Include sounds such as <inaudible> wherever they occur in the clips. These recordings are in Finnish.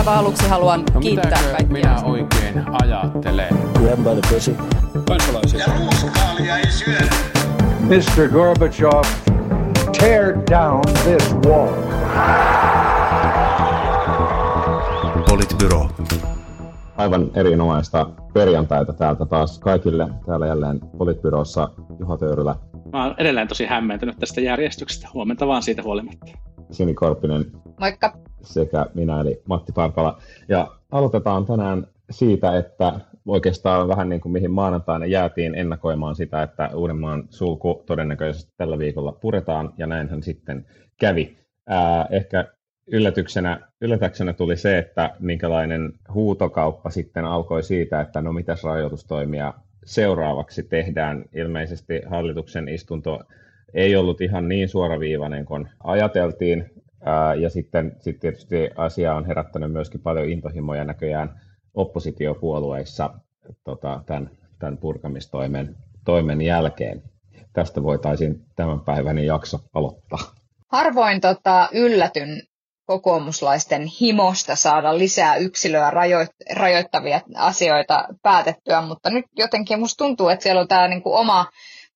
aivan aluksi haluan No kiittää kaikkia. minä oikein ajattelen? Grab by the pussy. Kansalaisia. Ja ruuskaalia ei syödä. Mr. Gorbachev, tear down this wall. Politbyro. Aivan erinomaista perjantaita täältä taas kaikille. Täällä jälleen Politbyrossa Juha Töyrylä, Mä oon edelleen tosi hämmentynyt tästä järjestyksestä. Huomenta vaan siitä huolimatta. Sini Korpinen Moikka. Sekä minä eli Matti Parkala. Ja aloitetaan tänään siitä, että oikeastaan vähän niin kuin mihin maanantaina jäätiin ennakoimaan sitä, että Uudenmaan sulku todennäköisesti tällä viikolla puretaan, ja näinhän sitten kävi. Ää, ehkä yllätyksenä, yllätyksenä tuli se, että minkälainen huutokauppa sitten alkoi siitä, että no mitäs rajoitustoimia seuraavaksi tehdään. Ilmeisesti hallituksen istunto ei ollut ihan niin suoraviivainen kuin ajateltiin, Ja sitten sit tietysti asia on herättänyt myöskin paljon intohimoja näköjään oppositiopuolueissa tota, tämän, tämän purkamistoimen toimen jälkeen. Tästä voitaisiin tämän päiväinen jakso aloittaa. Harvoin tota, yllätyn kokoomuslaisten himosta saada lisää yksilöä rajoit- rajoittavia asioita päätettyä, mutta nyt jotenkin musta tuntuu, että siellä on tämä niinku oma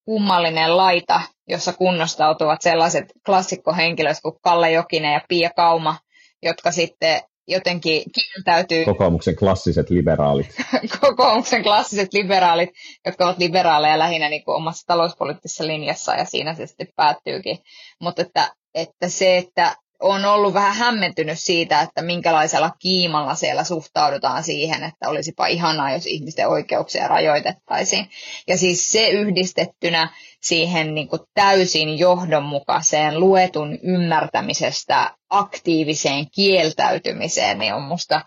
kummallinen laita, jossa kunnostautuvat sellaiset klassikkohenkilöt kuin Kalle Jokinen ja Pia Kauma, jotka sitten jotenkin kieltäytyy Kokoomuksen klassiset liberaalit. <laughs> kokoomuksen klassiset liberaalit, jotka ovat liberaaleja lähinnä niin kuin omassa talouspoliittisessa linjassa ja siinä se sitten päättyykin. Mutta että, että se, että on ollut vähän hämmentynyt siitä, että minkälaisella kiimalla siellä suhtaudutaan siihen, että olisipa ihanaa, jos ihmisten oikeuksia rajoitettaisiin. Ja siis se yhdistettynä siihen niin kuin täysin johdonmukaiseen luetun ymmärtämisestä aktiiviseen kieltäytymiseen, niin on musta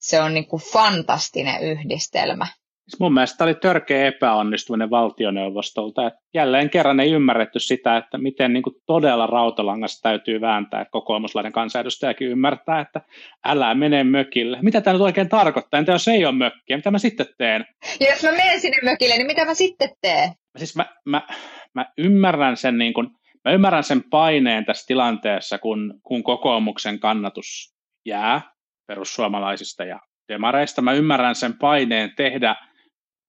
se on niin kuin fantastinen yhdistelmä. Siis mun mielestä oli törkeä epäonnistuminen valtioneuvostolta. Että jälleen kerran ei ymmärretty sitä, että miten niin kuin todella rautalangasta täytyy vääntää. Että kokoomuslainen kansanedustajakin ymmärtää, että älä mene mökille. Mitä tämä nyt oikein tarkoittaa? Entä jos ei ole mökkiä? Mitä mä sitten teen? Ja jos mä menen sinne mökille, niin mitä mä sitten teen? Siis mä, mä, mä ymmärrän sen niin kuin, mä ymmärrän sen paineen tässä tilanteessa, kun, kun kokoomuksen kannatus jää perussuomalaisista ja demareista. Mä ymmärrän sen paineen tehdä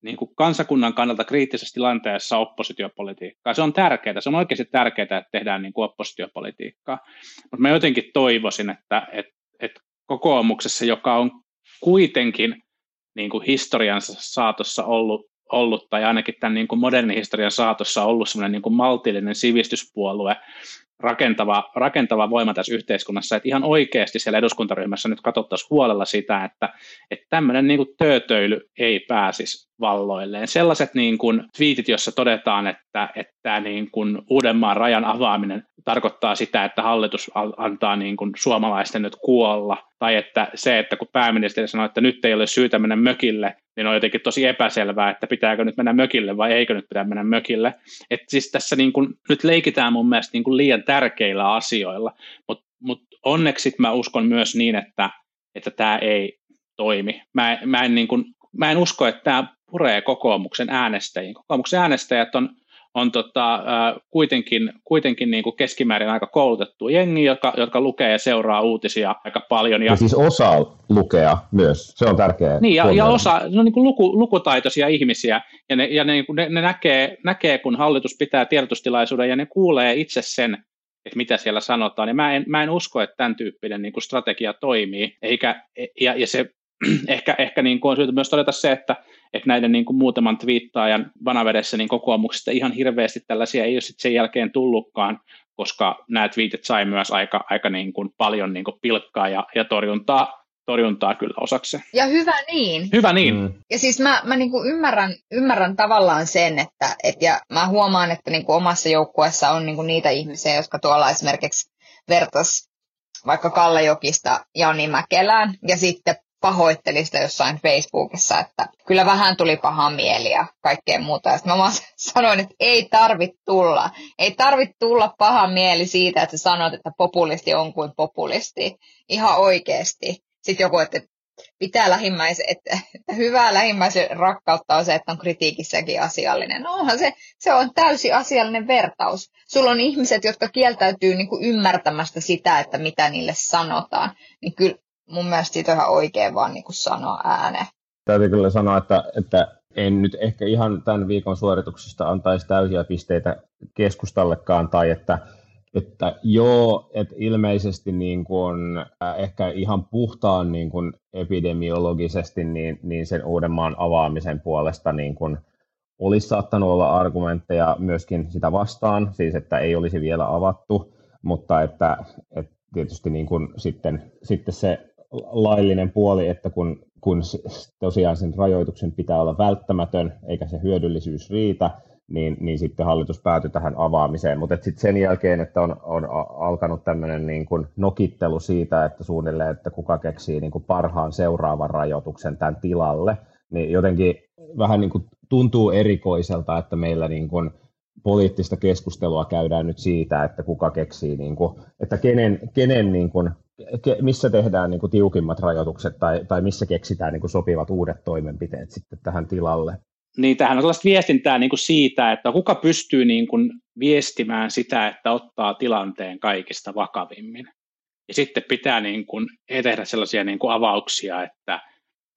niin kuin kansakunnan kannalta kriittisessä tilanteessa oppositiopolitiikkaa. Se on tärkeää, se on oikeasti tärkeää, että tehdään niin kuin oppositiopolitiikkaa. Mutta mä jotenkin toivoisin, että, että, että kokoomuksessa, joka on kuitenkin niin kuin historiansa saatossa ollut, ollut, tai ainakin tämän niin kuin modernin historian saatossa ollut semmoinen niin kuin maltillinen sivistyspuolue, rakentava, rakentava voima tässä yhteiskunnassa, että ihan oikeasti siellä eduskuntaryhmässä nyt katsottaisiin huolella sitä, että, että tämmöinen niin kuin töötöily ei pääsisi valloilleen. Sellaiset niin kuin twiitit, joissa todetaan, että, että niin kuin Uudenmaan rajan avaaminen tarkoittaa sitä, että hallitus antaa niin kuin suomalaisten nyt kuolla, tai että se, että kun pääministeri sanoi, että nyt ei ole syytä mennä mökille, niin on jotenkin tosi epäselvää, että pitääkö nyt mennä mökille vai eikö nyt pitää mennä mökille. Et siis tässä niin kuin, nyt leikitään mun mielestä niin kuin liian tärkeillä asioilla, mutta mut onneksi mä uskon myös niin, että, että tämä ei toimi. Mä, mä, en niin kuin, mä en usko, että tämä puree kokoomuksen äänestäjiin. Kokoomuksen äänestäjät on, on tota, äh, kuitenkin, kuitenkin niin kuin keskimäärin aika koulutettu jengi, jotka, jotka lukee ja seuraa uutisia aika paljon. Ja, ja siis osaa lukea myös, se on tärkeää. Niin, ja, ja osa, ne on niin kuin luku, lukutaitoisia ihmisiä, ja, ne, ja ne, ne, ne näkee, näkee, kun hallitus pitää tiedotustilaisuuden, ja ne kuulee itse sen, että mitä siellä sanotaan. Ja mä en, mä en usko, että tämän tyyppinen niin kuin strategia toimii, eikä, ja, ja se <clears throat> ehkä, ehkä niin kuin on syytä myös todeta se, että, että näiden niin kuin muutaman twiittaajan vanavedessä niin kokoomuksesta ihan hirveästi tällaisia ei ole sitten sen jälkeen tullutkaan, koska nämä twiitit sai myös aika, aika niin kuin paljon niin kuin pilkkaa ja, ja torjuntaa, torjuntaa kyllä osaksi. Ja hyvä niin. Hyvä niin. Mm. Ja siis mä, mä niinku ymmärrän, ymmärrän tavallaan sen, että et, ja mä huomaan, että niinku omassa joukkueessa on niinku niitä ihmisiä, jotka tuolla esimerkiksi vertas vaikka Kalle Jokista Jani Mäkelään ja sitten pahoitteli sitä jossain Facebookissa, että kyllä vähän tuli paha mieli ja kaikkea muuta. Ja sitten mä vaan <laughs> sanoin, että ei tarvitse tulla. Ei tarvitse tulla paha mieli siitä, että sä sanot, että populisti on kuin populisti. Ihan oikeasti. Sitten joku, että pitää lähimmäisen, että, että hyvää lähimmäisen rakkautta on se, että on kritiikissäkin asiallinen. No onhan se, se on täysi asiallinen vertaus. Sulla on ihmiset, jotka kieltäytyy niin kuin ymmärtämästä sitä, että mitä niille sanotaan. Niin kyllä mun mielestä siitä on ihan oikein vaan niin kuin sanoa ääneen. Täytyy kyllä sanoa, että, että en nyt ehkä ihan tämän viikon suorituksesta antaisi täysiä pisteitä keskustallekaan, tai että, että joo, että ilmeisesti niin kuin, äh, ehkä ihan puhtaan niin kuin epidemiologisesti niin, niin sen Uudenmaan avaamisen puolesta niin kuin, olisi saattanut olla argumentteja myöskin sitä vastaan, siis että ei olisi vielä avattu, mutta että, että tietysti niin kuin sitten, sitten se laillinen puoli, että kun, kun tosiaan sen rajoituksen pitää olla välttämätön, eikä se hyödyllisyys riitä, niin, niin sitten hallitus päätyi tähän avaamiseen. Mutta sitten sen jälkeen, että on, on alkanut tämmöinen niin kuin nokittelu siitä, että suunnilleen, että kuka keksii niin kuin parhaan seuraavan rajoituksen tämän tilalle, niin jotenkin vähän niin kuin tuntuu erikoiselta, että meillä niin kuin poliittista keskustelua käydään nyt siitä, että kuka keksii, niin kuin, että kenen, kenen niin kuin, ke, missä tehdään niin kuin tiukimmat rajoitukset tai, tai missä keksitään niin kuin sopivat uudet toimenpiteet sitten tähän tilalle. Niin, tähän on sellaista viestintää niin kuin siitä, että kuka pystyy niin kuin viestimään sitä, että ottaa tilanteen kaikista vakavimmin. Ja sitten pitää niin kuin, tehdä sellaisia niin kuin avauksia, että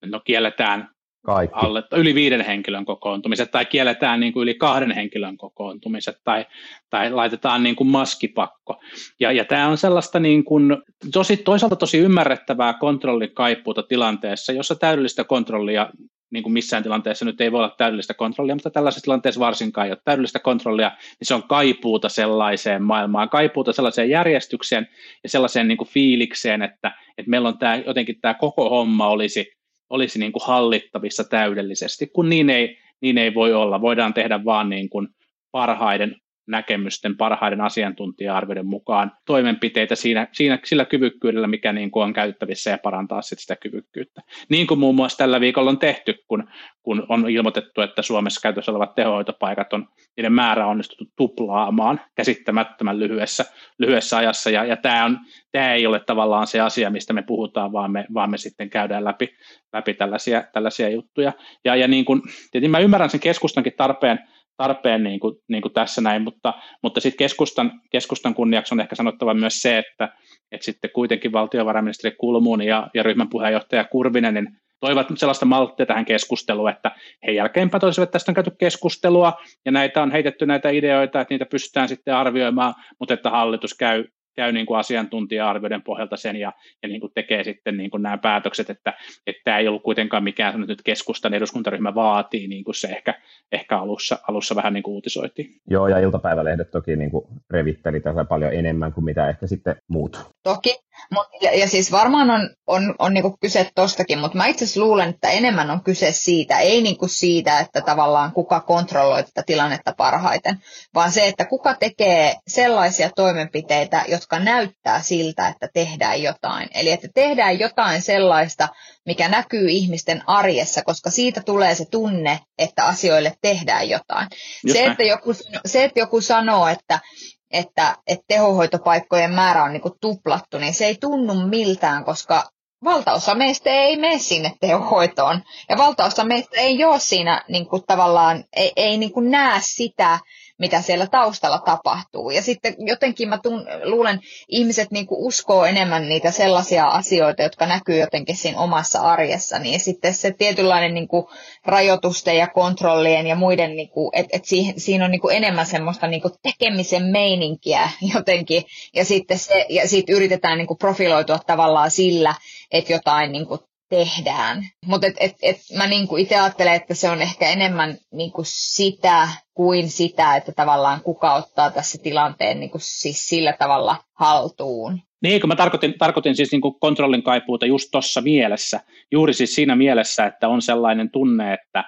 no kielletään kaikki. alle, yli viiden henkilön kokoontumiset tai kielletään niin kuin yli kahden henkilön kokoontumiset tai, tai laitetaan niin kuin maskipakko. Ja, ja tämä on sellaista niin kuin, tosi, toisaalta tosi ymmärrettävää kontrollin kaipuuta tilanteessa, jossa täydellistä kontrollia niin kuin missään tilanteessa nyt ei voi olla täydellistä kontrollia, mutta tällaisessa tilanteessa varsinkaan ei ole täydellistä kontrollia, niin se on kaipuuta sellaiseen maailmaan, kaipuuta sellaiseen järjestykseen ja sellaiseen niin kuin fiilikseen, että, että meillä on tämä, jotenkin tämä koko homma olisi olisi niin kuin hallittavissa täydellisesti, kun niin ei, niin ei voi olla. Voidaan tehdä vaan niin kuin parhaiden näkemysten, parhaiden asiantuntija-arvioiden mukaan toimenpiteitä siinä, siinä, sillä kyvykkyydellä, mikä niin kuin on käyttävissä ja parantaa sit sitä kyvykkyyttä. Niin kuin muun muassa tällä viikolla on tehty, kun, kun on ilmoitettu, että Suomessa käytössä olevat tehohoitopaikat on, niiden määrä on onnistuttu tuplaamaan käsittämättömän lyhyessä, lyhyessä ajassa, ja, ja tämä, on, tämä ei ole tavallaan se asia, mistä me puhutaan, vaan me, vaan me sitten käydään läpi, läpi tällaisia, tällaisia juttuja. Ja, ja niin kuin, mä ymmärrän sen keskustankin tarpeen, tarpeen niin kuin, niin kuin tässä näin, mutta, mutta sitten keskustan, keskustan kunniaksi on ehkä sanottava myös se, että, että sitten kuitenkin valtiovarainministeri Kulmuun ja, ja ryhmän puheenjohtaja Kurvinen niin toivat sellaista malttia tähän keskusteluun, että he jälkeenpäin toisivat, että tästä on käyty keskustelua ja näitä on heitetty näitä ideoita, että niitä pystytään sitten arvioimaan, mutta että hallitus käy, käy niin kuin asiantuntija-arvioiden pohjalta sen ja, ja niin kuin tekee sitten niin kuin nämä päätökset, että, että tämä ei ollut kuitenkaan mikään että nyt keskustan eduskuntaryhmä vaatii, niin kuin se ehkä, ehkä alussa, alussa vähän niin kuin uutisoitiin. Joo, ja iltapäivälehdet toki niin kuin revitteli tätä paljon enemmän kuin mitä ehkä sitten muut. Toki, Mut, ja, ja siis varmaan on, on, on niinku kyse tostakin, mutta mä itse luulen, että enemmän on kyse siitä, ei niinku siitä, että tavallaan kuka kontrolloi tätä tilannetta parhaiten, vaan se, että kuka tekee sellaisia toimenpiteitä, jotka näyttää siltä, että tehdään jotain. Eli että tehdään jotain sellaista, mikä näkyy ihmisten arjessa, koska siitä tulee se tunne, että asioille tehdään jotain. se että, joku, se, että joku sanoo, että että, että tehohoitopaikkojen määrä on niin kuin tuplattu, niin se ei tunnu miltään, koska valtaosa meistä ei mene sinne tehohoitoon. Ja valtaosa meistä ei ole siinä niin kuin tavallaan, ei, ei niin kuin näe sitä, mitä siellä taustalla tapahtuu. Ja sitten jotenkin mä tun, luulen, ihmiset niin kuin uskoo enemmän niitä sellaisia asioita, jotka näkyy jotenkin siinä omassa arjessa. Niin sitten se tietynlainen niin kuin rajoitusten ja kontrollien ja muiden, niin kuin, et, siihen, siinä on niin kuin enemmän semmoista niin kuin tekemisen meininkiä jotenkin. Ja sitten se, ja sit yritetään niin kuin profiloitua tavallaan sillä, että jotain niin kuin tehdään. Mutta et, et, et mä niinku itse ajattelen, että se on ehkä enemmän niinku sitä kuin sitä, että tavallaan kuka ottaa tässä tilanteen niinku siis sillä tavalla haltuun. Niin, kun mä tarkoitin, tarkoitin siis niinku kontrollin kaipuuta just tuossa mielessä, juuri siis siinä mielessä, että on sellainen tunne, että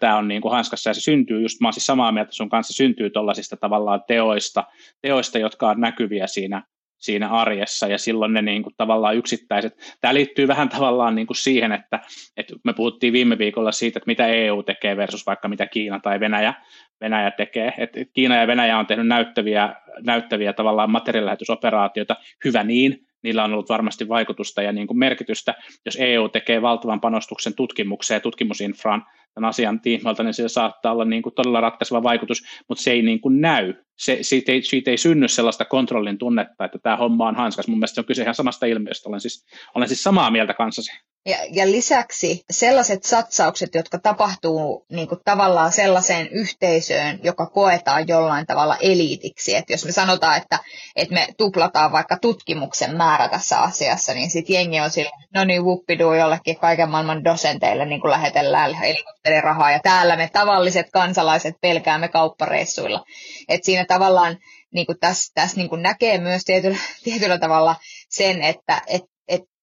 tämä on niin kuin hanskassa ja se syntyy just, mä siis samaa mieltä sun kanssa, syntyy tuollaisista tavallaan teoista, teoista, jotka on näkyviä siinä siinä arjessa ja silloin ne niin kuin, tavallaan yksittäiset, tämä liittyy vähän tavallaan niin kuin siihen, että, että me puhuttiin viime viikolla siitä, että mitä EU tekee versus vaikka mitä Kiina tai Venäjä, Venäjä tekee. Et Kiina ja Venäjä on tehnyt näyttäviä, näyttäviä tavallaan materiaalilähetysoperaatioita, hyvä niin, niillä on ollut varmasti vaikutusta ja niin kuin merkitystä. Jos EU tekee valtavan panostuksen tutkimukseen ja tutkimusinfraan tämän asian tiimoilta, niin sillä saattaa olla niin kuin todella ratkaiseva vaikutus, mutta se ei niin kuin näy se, siitä, ei, siitä ei synny sellaista kontrollin tunnetta, että tämä homma on hanskas. Mun mielestä se on kyse ihan samasta ilmiöstä. Olen siis, olen siis samaa mieltä kanssasi. Ja, ja lisäksi sellaiset satsaukset, jotka tapahtuu niin kuin tavallaan sellaiseen yhteisöön, joka koetaan jollain tavalla eliitiksi. Että jos me sanotaan, että, että me tuplataan vaikka tutkimuksen määrä tässä asiassa, niin sitten jengi on sillä, no niin, wuppiduu jollekin kaiken maailman dosenteille niin kuin lähetellään helikopterirahaa. Ja täällä me tavalliset kansalaiset pelkäämme kauppareissuilla. Että siinä tavallaan niin kuin tässä, tässä niin kuin näkee myös tietyllä, <laughs> tietyllä tavalla sen, että, että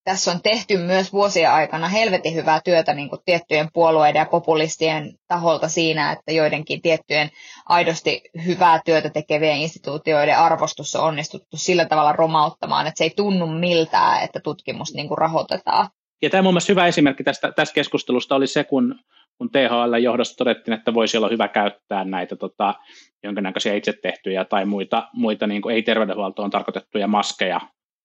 tässä on tehty myös vuosien aikana helvetin hyvää työtä niin kuin tiettyjen puolueiden ja populistien taholta siinä, että joidenkin tiettyjen aidosti hyvää työtä tekevien instituutioiden arvostus on onnistuttu sillä tavalla romauttamaan, että se ei tunnu miltään, että tutkimus niin kuin rahoitetaan. Ja tämä mun mielestä hyvä esimerkki tästä, tästä keskustelusta oli se, kun, kun THL-johdosta todettiin, että voisi olla hyvä käyttää näitä tota, jonkinnäköisiä itse tehtyjä tai muita, muita niin kuin ei-terveydenhuoltoon tarkoitettuja maskeja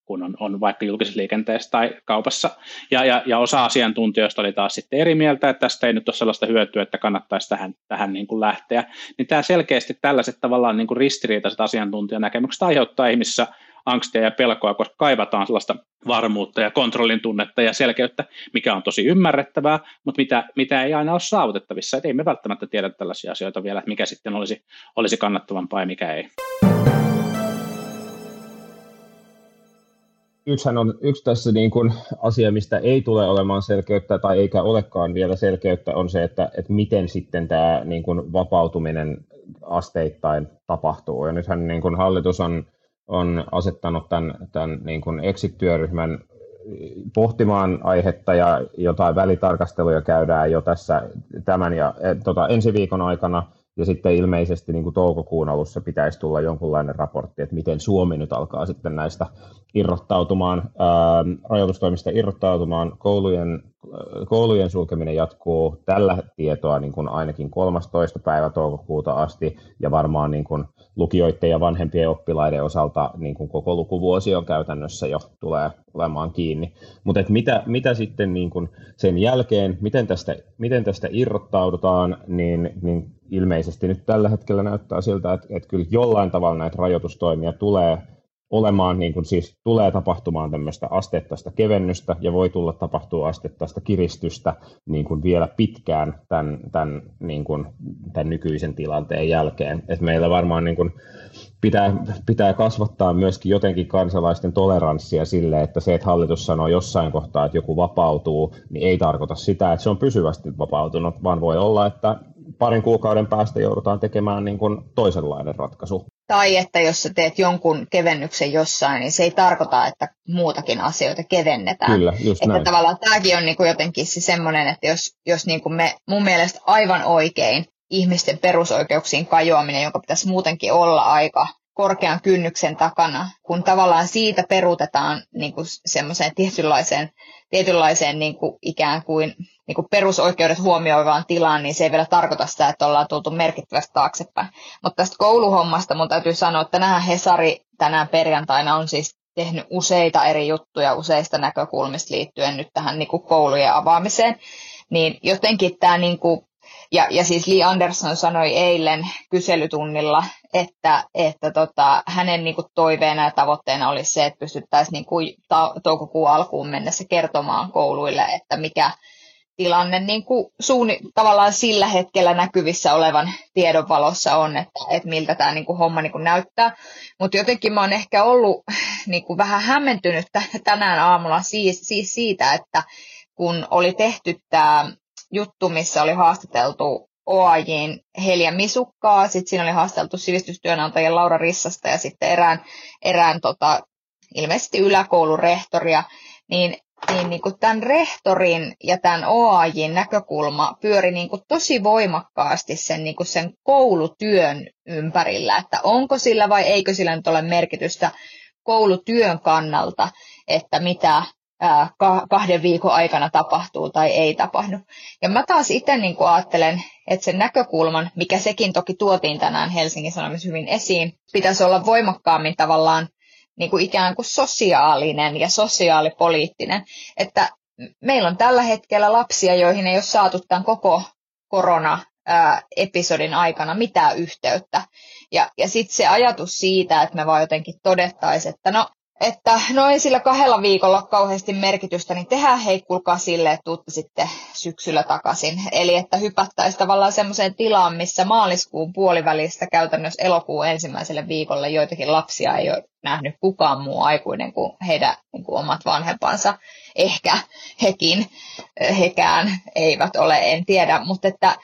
kun on, on vaikka julkisessa liikenteessä tai kaupassa. Ja, ja, ja osa asiantuntijoista oli taas sitten eri mieltä, että tästä ei nyt ole sellaista hyötyä, että kannattaisi tähän, tähän niin kuin lähteä. Niin tämä selkeästi tällaiset tavallaan niin kuin ristiriitaiset asiantuntijanäkemykset aiheuttaa ihmisissä angstia ja pelkoa, koska kaivataan sellaista varmuutta ja kontrollin tunnetta ja selkeyttä, mikä on tosi ymmärrettävää, mutta mitä, mitä ei aina ole saavutettavissa. Et ei me välttämättä tiedä tällaisia asioita vielä, mikä sitten olisi, olisi kannattavampaa ja mikä ei. yksihän on yksi tässä niin kuin asia, mistä ei tule olemaan selkeyttä tai eikä olekaan vielä selkeyttä, on se, että, että miten sitten tämä niin kuin vapautuminen asteittain tapahtuu. Ja nythän niin kuin hallitus on, on asettanut tämän, tämän niin kuin exit-työryhmän pohtimaan aihetta ja jotain välitarkasteluja käydään jo tässä tämän ja tota, ensi viikon aikana – ja sitten ilmeisesti niin kuin toukokuun alussa pitäisi tulla jonkunlainen raportti, että miten Suomi nyt alkaa sitten näistä irrottautumaan, ää, rajoitustoimista irrottautumaan. Koulujen, koulujen sulkeminen jatkuu tällä tietoa niin kuin ainakin 13. päivä toukokuuta asti, ja varmaan niin kuin lukijoiden ja vanhempien oppilaiden osalta niin kuin koko lukuvuosi on käytännössä jo tulee olemaan kiinni. Mutta mitä, mitä sitten niin kuin sen jälkeen, miten tästä, miten tästä irrottaudutaan, niin, niin ilmeisesti nyt tällä hetkellä näyttää siltä, että, että kyllä jollain tavalla näitä rajoitustoimia tulee olemaan, niin kuin siis tulee tapahtumaan tämmöistä asteittaista kevennystä ja voi tulla tapahtua asteittaista kiristystä niin kuin vielä pitkään tämän, tämän, niin kuin, tämän nykyisen tilanteen jälkeen. Et meillä varmaan niin kuin pitää, pitää kasvattaa myöskin jotenkin kansalaisten toleranssia sille, että se, että hallitus sanoo jossain kohtaa, että joku vapautuu, niin ei tarkoita sitä, että se on pysyvästi vapautunut, vaan voi olla, että parin kuukauden päästä joudutaan tekemään niin kuin toisenlainen ratkaisu. Tai että jos sä teet jonkun kevennyksen jossain, niin se ei tarkoita, että muutakin asioita kevennetään. Kyllä, just että näin. tavallaan tämäkin on niin kuin jotenkin se semmoinen, että jos, jos niin kuin me mun mielestä aivan oikein ihmisten perusoikeuksiin kajoaminen, jonka pitäisi muutenkin olla aika korkean kynnyksen takana, kun tavallaan siitä peruutetaan niin kuin semmoiseen tietynlaiseen, tietynlaiseen niin kuin ikään kuin, niin kuin perusoikeudet huomioivaan tilaan, niin se ei vielä tarkoita sitä, että ollaan tultu merkittävästi taaksepäin. Mutta tästä kouluhommasta mun täytyy sanoa, että tänään Hesari tänään perjantaina on siis tehnyt useita eri juttuja useista näkökulmista liittyen nyt tähän niin kuin koulujen avaamiseen. Niin jotenkin tämä niin kuin ja, ja siis Lee Anderson sanoi eilen kyselytunnilla, että, että tota, hänen niin kuin, toiveena ja tavoitteena olisi se, että pystyttäisiin niin kuin, ta- toukokuun alkuun mennessä kertomaan kouluille, että mikä tilanne niin kuin, suuni, tavallaan sillä hetkellä näkyvissä olevan tiedon valossa on, että, että miltä tämä niin kuin, homma niin kuin, näyttää. Mutta jotenkin mä oon ehkä ollut niin kuin, vähän hämmentynyt tänään aamulla siis, siis siitä, että kun oli tehty tämä juttu, missä oli haastateltu OAJin Helja Misukkaa, sitten siinä oli haasteltu sivistystyönantajien Laura Rissasta ja sitten erään, erään tota, ilmeisesti yläkoulun rehtoria, niin, niin, niin kuin tämän rehtorin ja tämän OAJin näkökulma pyöri niin kuin tosi voimakkaasti sen, niin kuin sen koulutyön ympärillä, että onko sillä vai eikö sillä nyt ole merkitystä koulutyön kannalta, että mitä kahden viikon aikana tapahtuu tai ei tapahdu. Ja mä taas itse niin ajattelen, että sen näkökulman, mikä sekin toki tuotiin tänään Helsingin Sanomissa hyvin esiin, pitäisi olla voimakkaammin tavallaan niin kuin ikään kuin sosiaalinen ja sosiaalipoliittinen. Että meillä on tällä hetkellä lapsia, joihin ei ole saatu tämän koko korona ää, episodin aikana mitään yhteyttä. Ja, ja sitten se ajatus siitä, että me vaan jotenkin todettaisiin, että no että no ei sillä kahdella viikolla kauheasti merkitystä, niin tehdään hei kuulkaa sille, että tuutte sitten syksyllä takaisin. Eli että hypättäisiin tavallaan semmoiseen tilaan, missä maaliskuun puolivälistä käytännössä elokuun ensimmäiselle viikolle joitakin lapsia ei ole nähnyt kukaan muu aikuinen kuin heidän niin kuin omat vanhempansa. Ehkä hekin, hekään eivät ole, en tiedä. Mutta että,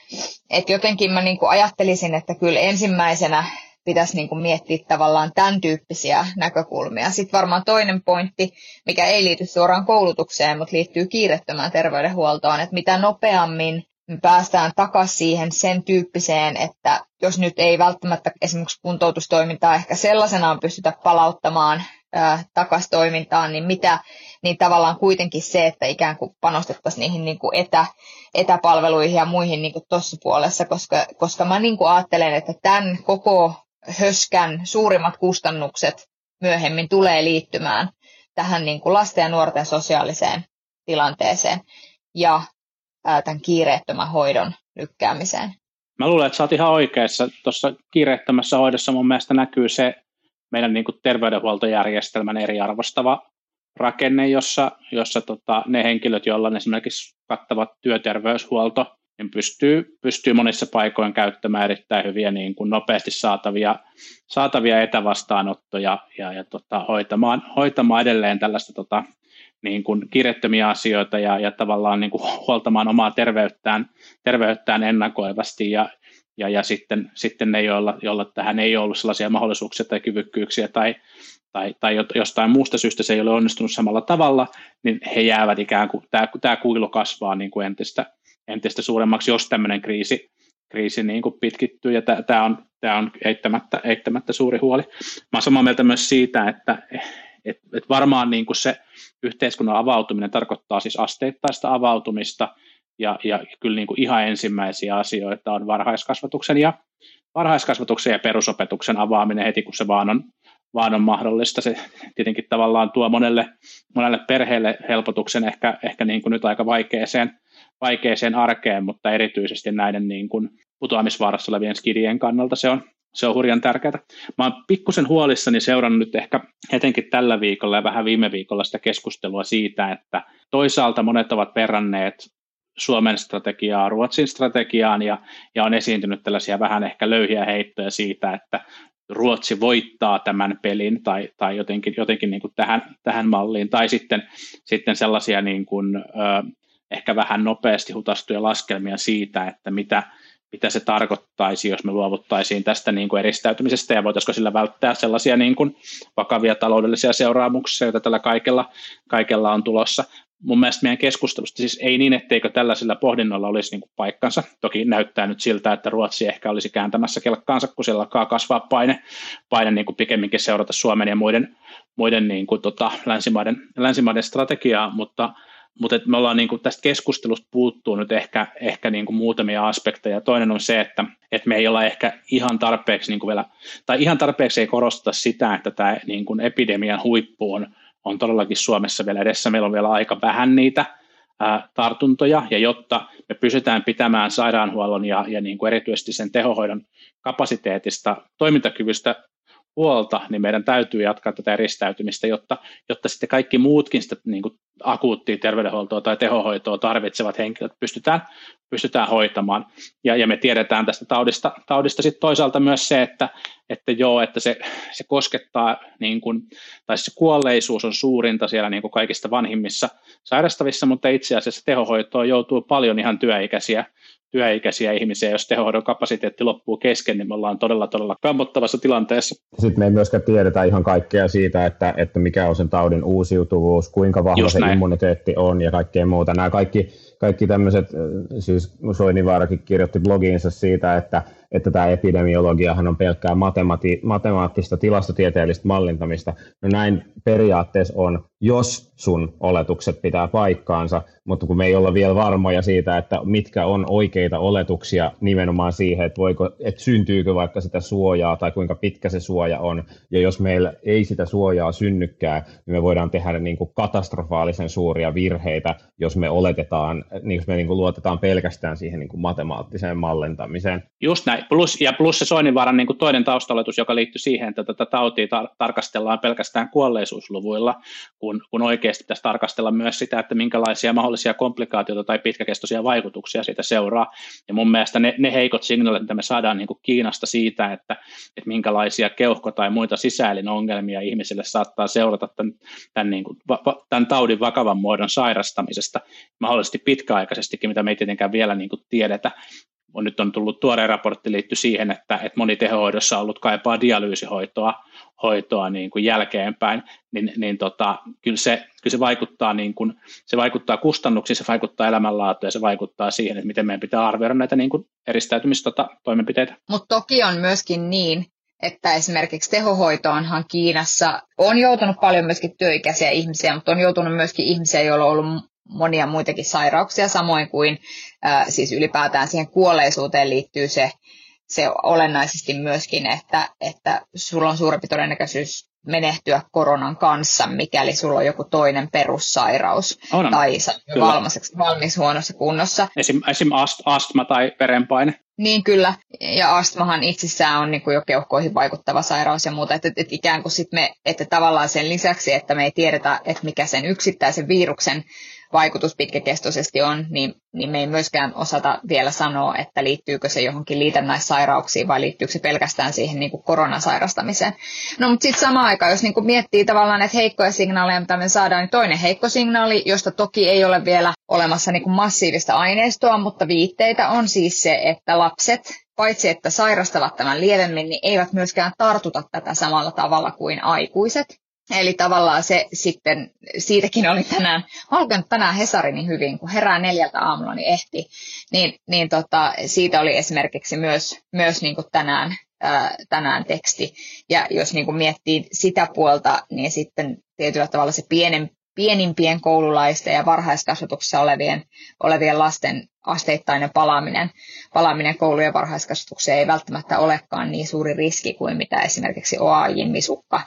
että jotenkin mä niin kuin ajattelisin, että kyllä ensimmäisenä pitäisi niin kuin miettiä tavallaan tämän tyyppisiä näkökulmia. Sitten varmaan toinen pointti, mikä ei liity suoraan koulutukseen, mutta liittyy kiirettömään terveydenhuoltoon, että mitä nopeammin me päästään takaisin siihen sen tyyppiseen, että jos nyt ei välttämättä esimerkiksi kuntoutustoimintaa ehkä sellaisenaan pystytä palauttamaan takaisin toimintaan, niin mitä, niin tavallaan kuitenkin se, että ikään kuin panostettaisiin niihin niin kuin etä, etäpalveluihin ja muihin niin tuossa puolessa, koska, koska mä niin kuin ajattelen, että tämän koko höskän suurimmat kustannukset myöhemmin tulee liittymään tähän niin kuin lasten ja nuorten sosiaaliseen tilanteeseen ja tämän kiireettömän hoidon lykkäämiseen. Mä luulen, että sä oot ihan oikeassa. Tuossa kiireettömässä hoidossa mun mielestä näkyy se meidän niin kuin terveydenhuoltojärjestelmän eriarvostava rakenne, jossa, jossa tota, ne henkilöt, joilla on esimerkiksi kattavat työterveyshuolto, niin pystyy, pystyy monissa paikoin käyttämään erittäin hyviä niin kuin nopeasti saatavia, saatavia etävastaanottoja ja, ja tota, hoitamaan, hoitamaan edelleen tällaista tota, niin kuin kiirettömiä asioita ja, ja tavallaan niin kuin huoltamaan omaa terveyttään, terveyttään ennakoivasti ja, ja, ja sitten, sitten ne, joilla, joilla tähän ei ollut sellaisia mahdollisuuksia tai kyvykkyyksiä tai, tai, tai jostain muusta syystä se ei ole onnistunut samalla tavalla, niin he jäävät ikään kuin, tämä, tämä kuilu kasvaa niin kuin entistä, entistä suuremmaksi, jos tämmöinen kriisi, kriisi niin kuin pitkittyy, ja tämä on, tämä on eittämättä, eittämättä suuri huoli. Mä olen samaa mieltä myös siitä, että et, et varmaan niin kuin se yhteiskunnan avautuminen tarkoittaa siis asteittaista avautumista, ja, ja kyllä niin kuin ihan ensimmäisiä asioita on varhaiskasvatuksen ja, varhaiskasvatuksen ja perusopetuksen avaaminen heti, kun se vaan on, vaan on mahdollista. Se tietenkin tavallaan tuo monelle, monelle perheelle helpotuksen ehkä, ehkä niin kuin nyt aika vaikeeseen vaikeeseen arkeen, mutta erityisesti näiden niin kuin putoamisvaarassa olevien skidien kannalta se on, se on hurjan tärkeää. Mä oon pikkusen huolissani seurannut nyt ehkä etenkin tällä viikolla ja vähän viime viikolla sitä keskustelua siitä, että toisaalta monet ovat verranneet Suomen strategiaa Ruotsin strategiaan ja, ja on esiintynyt tällaisia vähän ehkä löyhiä heittoja siitä, että Ruotsi voittaa tämän pelin tai, tai jotenkin, jotenkin niin kuin tähän, tähän malliin, tai sitten, sitten sellaisia niin kuin, ö, ehkä vähän nopeasti hutastuja laskelmia siitä, että mitä, mitä se tarkoittaisi, jos me luovuttaisiin tästä niin kuin eristäytymisestä ja voitaisiko sillä välttää sellaisia niin kuin vakavia taloudellisia seuraamuksia, joita tällä kaikella, kaikella on tulossa. Mun mielestä meidän keskustelusta siis ei niin, etteikö tällaisilla pohdinnoilla olisi niin kuin paikkansa. Toki näyttää nyt siltä, että Ruotsi ehkä olisi kääntämässä kelkkaansa, kun siellä alkaa kasvaa paine, paine niin kuin pikemminkin seurata Suomen ja muiden, muiden niin kuin tota, länsimaiden, länsimaiden strategiaa, mutta – mutta me ollaan niin kuin tästä keskustelusta puuttuu nyt ehkä, ehkä niin kuin muutamia aspekteja. Toinen on se, että, että me ei olla ehkä ihan tarpeeksi niin kuin vielä, tai ihan tarpeeksi ei korosteta sitä, että tämä niin kuin epidemian huippu on, on todellakin Suomessa vielä edessä. Meillä on vielä aika vähän niitä ää, tartuntoja, ja jotta me pysytään pitämään sairaanhuollon ja, ja niin kuin erityisesti sen tehohoidon kapasiteetista, toimintakyvystä huolta, niin meidän täytyy jatkaa tätä eristäytymistä, jotta, jotta sitten kaikki muutkin sitä niin kuin akuuttia terveydenhuoltoa tai tehohoitoa tarvitsevat henkilöt pystytään, pystytään hoitamaan. Ja, ja me tiedetään tästä taudista, taudista sitten toisaalta myös se, että, että joo, että se, se koskettaa, niin kuin, tai se kuolleisuus on suurinta siellä niin kuin kaikista vanhimmissa sairastavissa, mutta itse asiassa tehohoitoon joutuu paljon ihan työikäisiä työikäisiä ihmisiä, jos tehohoidon kapasiteetti loppuu kesken, niin me ollaan todella, todella kammottavassa tilanteessa. Sitten me ei myöskään tiedetä ihan kaikkea siitä, että, että mikä on sen taudin uusiutuvuus, kuinka vahva Just se näin. immuniteetti on ja kaikkea muuta. Nämä kaikki, kaikki tämmöiset, siis Soinivaarakin kirjoitti blogiinsa siitä, että että tämä epidemiologiahan on pelkkää matemati- matemaattista tilastotieteellistä mallintamista. No näin periaatteessa on, jos sun oletukset pitää paikkaansa, mutta kun me ei olla vielä varmoja siitä, että mitkä on oikeita oletuksia nimenomaan siihen, että, voiko, että syntyykö vaikka sitä suojaa tai kuinka pitkä se suoja on, ja jos meillä ei sitä suojaa synnykään, niin me voidaan tehdä niin kuin katastrofaalisen suuria virheitä, jos me oletetaan niin me niin kuin luotetaan pelkästään siihen niin kuin matemaattiseen mallentamiseen. Just näin, plus, ja plus se Soininvaaran niin kuin toinen taustaletus, joka liittyy siihen, että tätä tautia tar- tarkastellaan pelkästään kuolleisuusluvuilla, kun, kun oikeasti pitäisi tarkastella myös sitä, että minkälaisia mahdollisia komplikaatioita tai pitkäkestoisia vaikutuksia siitä seuraa. Ja mun mielestä ne, ne heikot signaalit, mitä me saadaan niin kuin Kiinasta siitä, että, että minkälaisia keuhko- tai muita sisäelinongelmia ihmisille saattaa seurata tämän, tämän, niin kuin, tämän taudin vakavan muodon sairastamisesta, mahdollisesti pitkäaikaisestikin, mitä me ei tietenkään vielä niin kuin tiedetä. On, nyt on tullut tuore raportti liittyy siihen, että, että moni tehohoidossa on ollut kaipaa dialyysihoitoa hoitoa niin kuin jälkeenpäin, niin, niin tota, kyllä, se, kyllä se, vaikuttaa niin kuin, se vaikuttaa kustannuksiin, se vaikuttaa elämänlaatuun ja se vaikuttaa siihen, että miten meidän pitää arvioida näitä niin kuin eristäytymistoimenpiteitä. Mutta toki on myöskin niin, että esimerkiksi tehohoitoonhan Kiinassa on joutunut paljon myöskin työikäisiä ihmisiä, mutta on joutunut myöskin ihmisiä, joilla on ollut monia muitakin sairauksia, samoin kuin äh, siis ylipäätään siihen kuolleisuuteen liittyy se, se olennaisesti myöskin, että, että sulla on suurempi todennäköisyys menehtyä koronan kanssa, mikäli sulla on joku toinen perussairaus on, tai valmis, valmis huonossa kunnossa. Esim, esim. ast, astma tai verenpaine. Niin kyllä, ja astmahan itsessään on niin kuin jo keuhkoihin vaikuttava sairaus ja muuta, että, että, että ikään kuin sit me, että tavallaan sen lisäksi, että me ei tiedetä, että mikä sen yksittäisen viruksen vaikutus pitkäkestoisesti on, niin, niin me ei myöskään osata vielä sanoa, että liittyykö se johonkin liitännäissairauksiin vai liittyykö se pelkästään siihen niin kuin koronasairastamiseen. No mutta sitten samaan aikaan, jos niin kuin miettii tavallaan näitä heikkoja signaaleja, mitä me saadaan, niin toinen heikko signaali, josta toki ei ole vielä olemassa niin kuin massiivista aineistoa, mutta viitteitä on siis se, että lapset paitsi että sairastavat tämän lievemmin, niin eivät myöskään tartuta tätä samalla tavalla kuin aikuiset. Eli tavallaan se sitten, siitäkin oli tänään, lukenut tänään niin hyvin, kun herää neljältä aamulla, niin ehti. Niin, niin tota, siitä oli esimerkiksi myös, myös niin kuin tänään, ää, tänään teksti. Ja jos niin kuin miettii sitä puolta, niin sitten tietyllä tavalla se pienen, pienimpien koululaisten ja varhaiskasvatuksessa olevien, olevien lasten asteittainen palaaminen, palaaminen koulujen varhaiskasvatukseen ei välttämättä olekaan niin suuri riski kuin mitä esimerkiksi OAJin misukka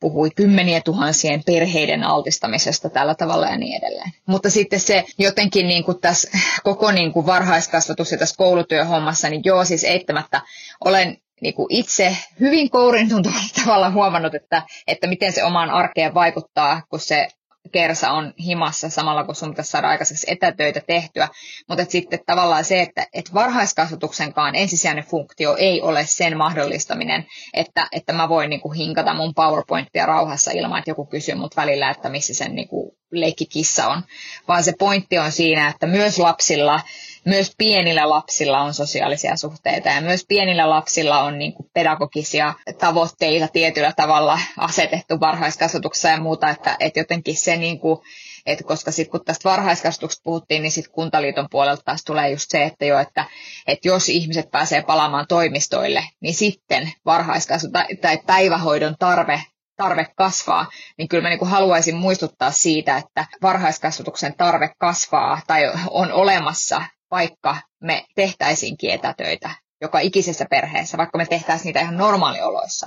puhui kymmenien tuhansien perheiden altistamisesta tällä tavalla ja niin edelleen. Mutta sitten se jotenkin niin kuin tässä koko niin kuin varhaiskasvatus ja tässä koulutyöhommassa, niin joo, siis eittämättä olen niin kuin itse hyvin kourin <laughs> tavalla huomannut, että, että miten se omaan arkeen vaikuttaa, kun se kersa on himassa samalla, kun sun pitäisi saada aikaiseksi etätöitä tehtyä. Mutta sitten tavallaan se, että et varhaiskasvatuksenkaan ensisijainen funktio ei ole sen mahdollistaminen, että, että mä voin niinku hinkata mun PowerPointia rauhassa ilman, että joku kysyy mut välillä, että missä sen niinku leikkikissa on. Vaan se pointti on siinä, että myös lapsilla myös pienillä lapsilla on sosiaalisia suhteita ja myös pienillä lapsilla on niin kuin pedagogisia tavoitteita tietyllä tavalla asetettu varhaiskasvatuksessa ja muuta, että, että jotenkin se niin kuin, että koska sitten kun tästä varhaiskasvatuksesta puhuttiin, niin sitten Kuntaliiton puolelta taas tulee just se, että jo, että, että jos ihmiset pääsee palaamaan toimistoille, niin sitten varhaiskasvatus tai päivähoidon tarve tarve kasvaa, niin kyllä mä niin kuin haluaisin muistuttaa siitä, että varhaiskasvatuksen tarve kasvaa tai on olemassa vaikka me tehtäisiinkin etätöitä joka ikisessä perheessä, vaikka me tehtäisiin niitä ihan normaalioloissa.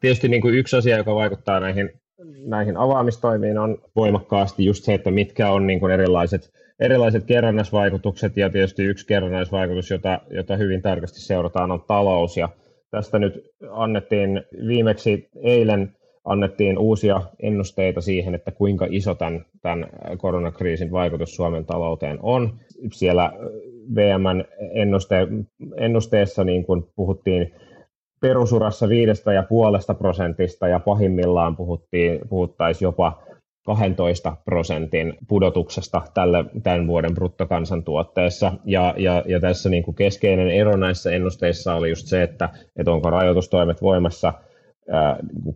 Tietysti niin kuin yksi asia, joka vaikuttaa näihin, näihin avaamistoimiin, on voimakkaasti just se, että mitkä on niin kuin erilaiset, erilaiset kerrannaisvaikutukset, ja tietysti yksi kerrannaisvaikutus, jota, jota hyvin tarkasti seurataan, on talous, ja tästä nyt annettiin viimeksi eilen annettiin uusia ennusteita siihen, että kuinka iso tämän, tämän koronakriisin vaikutus Suomen talouteen on. Siellä VMn ennuste, ennusteessa niin kuin puhuttiin perusurassa viidestä ja puolesta prosentista ja pahimmillaan puhuttiin, puhuttaisiin jopa 12 prosentin pudotuksesta tälle, tämän vuoden bruttokansantuotteessa. Ja, ja, ja tässä niin kuin keskeinen ero näissä ennusteissa oli just se, että, että onko rajoitustoimet voimassa –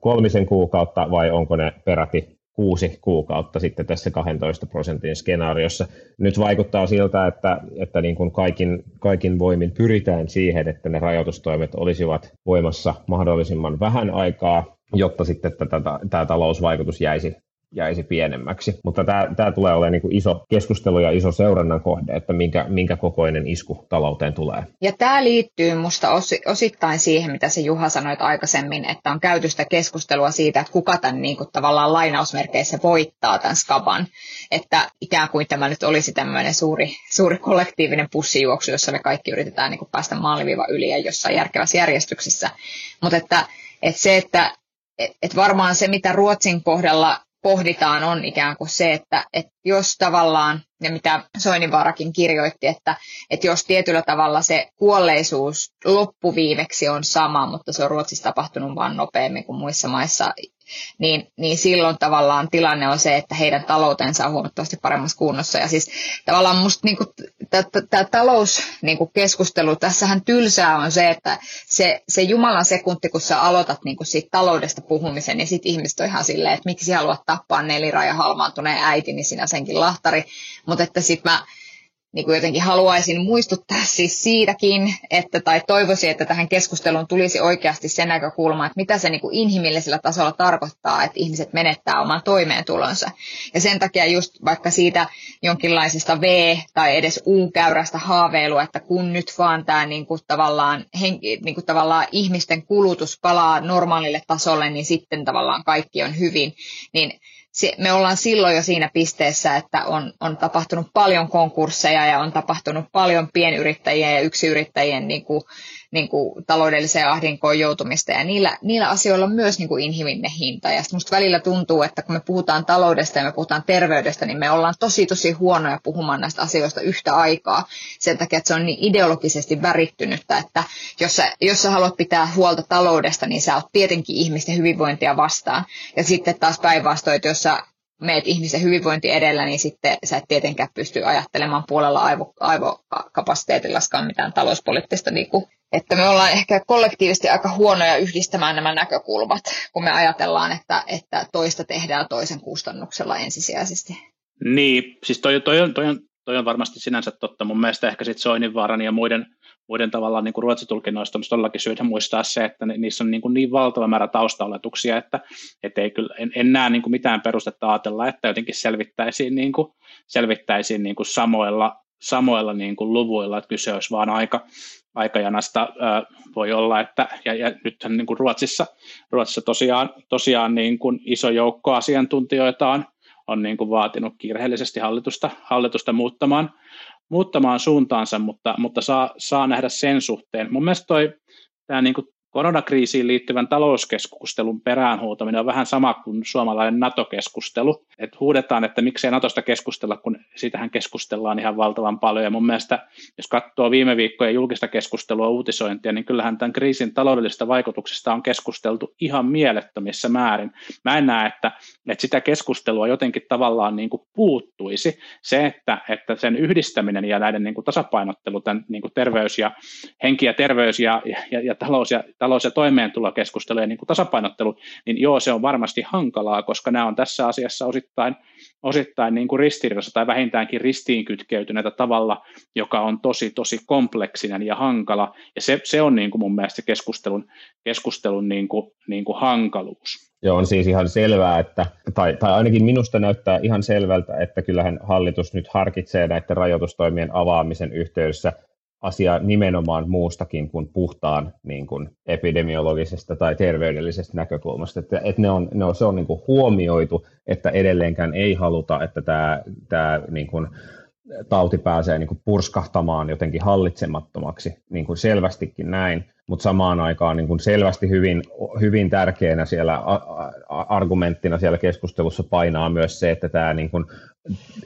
kolmisen kuukautta vai onko ne peräti kuusi kuukautta sitten tässä 12 prosentin skenaariossa. Nyt vaikuttaa siltä, että, että niin kuin kaikin, kaikin voimin pyritään siihen, että ne rajoitustoimet olisivat voimassa mahdollisimman vähän aikaa, jotta sitten tämä talousvaikutus jäisi jäisi pienemmäksi. Mutta tämä, tämä tulee olemaan niin iso keskustelu ja iso seurannan kohde, että minkä, minkä kokoinen isku talouteen tulee. Ja tämä liittyy musta osittain siihen, mitä se Juha sanoi aikaisemmin, että on käyty sitä keskustelua siitä, että kuka tämän niin kuin tavallaan lainausmerkeissä voittaa tämän skaban. Että ikään kuin tämä nyt olisi tämmöinen suuri, suuri kollektiivinen pussijuoksu, jossa me kaikki yritetään niin kuin päästä maaliviiva yli ja jossain järkevässä järjestyksessä. Mutta että, että se, että et varmaan se, mitä Ruotsin kohdalla pohditaan, on ikään kuin se, että, että jos tavallaan, ja mitä Soininvaarakin kirjoitti, että, että jos tietyllä tavalla se kuolleisuus loppuviimeksi on sama, mutta se on Ruotsissa tapahtunut vain nopeammin kuin muissa maissa, niin, niin silloin tavallaan tilanne on se, että heidän taloutensa on huomattavasti paremmassa kunnossa. Ja siis tavallaan musta niin tämä talouskeskustelu, niin tässähän tylsää on se, että se, se Jumalan sekunti, kun sä aloitat niin siitä taloudesta puhumisen, niin sitten ihmiset on ihan silleen, että miksi haluat tappaa neliraja halmaantuneen äiti, niin sinä senkin lahtari. Mutta että sitten mä niin kuin jotenkin haluaisin muistuttaa siis siitäkin, että, tai toivoisin, että tähän keskusteluun tulisi oikeasti se näkökulma, että mitä se niin kuin inhimillisellä tasolla tarkoittaa, että ihmiset menettää oman toimeentulonsa. Ja sen takia just vaikka siitä jonkinlaisesta V- tai edes U-käyrästä haaveilua, että kun nyt vaan tämä niin kuin tavallaan, niin kuin tavallaan ihmisten kulutus palaa normaalille tasolle, niin sitten tavallaan kaikki on hyvin, niin me ollaan silloin jo siinä pisteessä, että on, on tapahtunut paljon konkursseja ja on tapahtunut paljon pienyrittäjien ja yksiyrittäjien niin kuin, niin kuin taloudelliseen ahdinkoon joutumista ja niillä, niillä asioilla on myös niin kuin inhimillinen hinta. Ja musta välillä tuntuu, että kun me puhutaan taloudesta ja me puhutaan terveydestä, niin me ollaan tosi tosi huonoja puhumaan näistä asioista yhtä aikaa sen takia, että se on niin ideologisesti värittynyttä, että jos sä, jos sä haluat pitää huolta taloudesta, niin sä oot tietenkin ihmisten hyvinvointia vastaan. Ja sitten taas päinvastoin, että jos sä meet ihmisen hyvinvointi edellä, niin sitten sä et tietenkään pysty ajattelemaan puolella aivo, aivokapasiteetillaskaan mitään talouspoliittista niin kuin että me ollaan ehkä kollektiivisesti aika huonoja yhdistämään nämä näkökulmat, kun me ajatellaan, että, että toista tehdään toisen kustannuksella ensisijaisesti. Niin, siis toi, toi, on, toi, on, toi on varmasti sinänsä totta. Mun mielestä ehkä sitten Soininvaaran ja muiden, muiden tavallaan niin kuin ruotsitulkinnoista on todellakin syytä muistaa se, että niissä on niin, kuin niin valtava määrä taustaoletuksia, että, että ei kyllä, en, en näe niin kuin mitään perustetta ajatella, että jotenkin selvittäisiin, niin kuin, selvittäisiin niin kuin samoilla, samoilla niin kuin luvuilla, että kyse olisi vaan aika, aikajanasta voi olla, että ja, ja nythän niin kuin Ruotsissa, Ruotsissa tosiaan, tosiaan niin kuin iso joukko asiantuntijoita on, on niin kuin vaatinut kiireellisesti hallitusta, hallitusta muuttamaan, muuttamaan suuntaansa, mutta, mutta saa, saa nähdä sen suhteen. Mun mielestä toi, tämä niin kuin koronakriisiin liittyvän talouskeskustelun peräänhuutaminen on vähän sama kuin suomalainen NATO-keskustelu. Et huudetaan, että miksei NATOsta keskustella, kun siitähän keskustellaan ihan valtavan paljon. Ja mun mielestä, jos katsoo viime viikkojen julkista keskustelua, uutisointia, niin kyllähän tämän kriisin taloudellisista vaikutuksista on keskusteltu ihan mielettömissä määrin. Mä en näe, että, että sitä keskustelua jotenkin tavallaan niin kuin puuttuisi. Se, että, että sen yhdistäminen ja näiden niin kuin tasapainottelu, tämän niin kuin terveys ja henki ja terveys ja, ja, ja talous ja talous- ja toimeentulokeskustelu ja niin kuin tasapainottelu, niin joo, se on varmasti hankalaa, koska nämä on tässä asiassa osittain, osittain niin kuin ristiriidassa tai vähintäänkin ristiinkytkeytyneitä tavalla, joka on tosi, tosi kompleksinen ja hankala, ja se, se on niin kuin mun mielestä keskustelun, keskustelun niin kuin, niin kuin hankaluus. Joo, on siis ihan selvää, että, tai, tai ainakin minusta näyttää ihan selvältä, että kyllähän hallitus nyt harkitsee näiden rajoitustoimien avaamisen yhteydessä asia nimenomaan muustakin kuin puhtaan niin kuin epidemiologisesta tai terveydellisestä näkökulmasta. Että, että ne on, ne on, se on niin kuin huomioitu, että edelleenkään ei haluta, että tämä, tämä niin kuin, tauti pääsee niin kuin purskahtamaan jotenkin hallitsemattomaksi, niin kuin selvästikin näin, mutta samaan aikaan niin kuin selvästi hyvin, hyvin tärkeänä siellä argumenttina siellä keskustelussa painaa myös se, että tämä niin kuin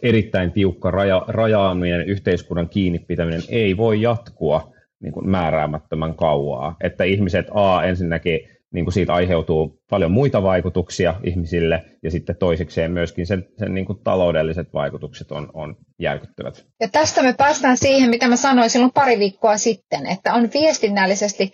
erittäin tiukka raja, rajaaminen, yhteiskunnan kiinni pitäminen ei voi jatkua niin kuin määräämättömän kauaa. Että ihmiset A ensinnäkin niin kuin siitä aiheutuu paljon muita vaikutuksia ihmisille ja sitten toisekseen myöskin sen, sen niin kuin taloudelliset vaikutukset on, on järkyttävät. Ja tästä me päästään siihen, mitä mä sanoin silloin pari viikkoa sitten, että on viestinnällisesti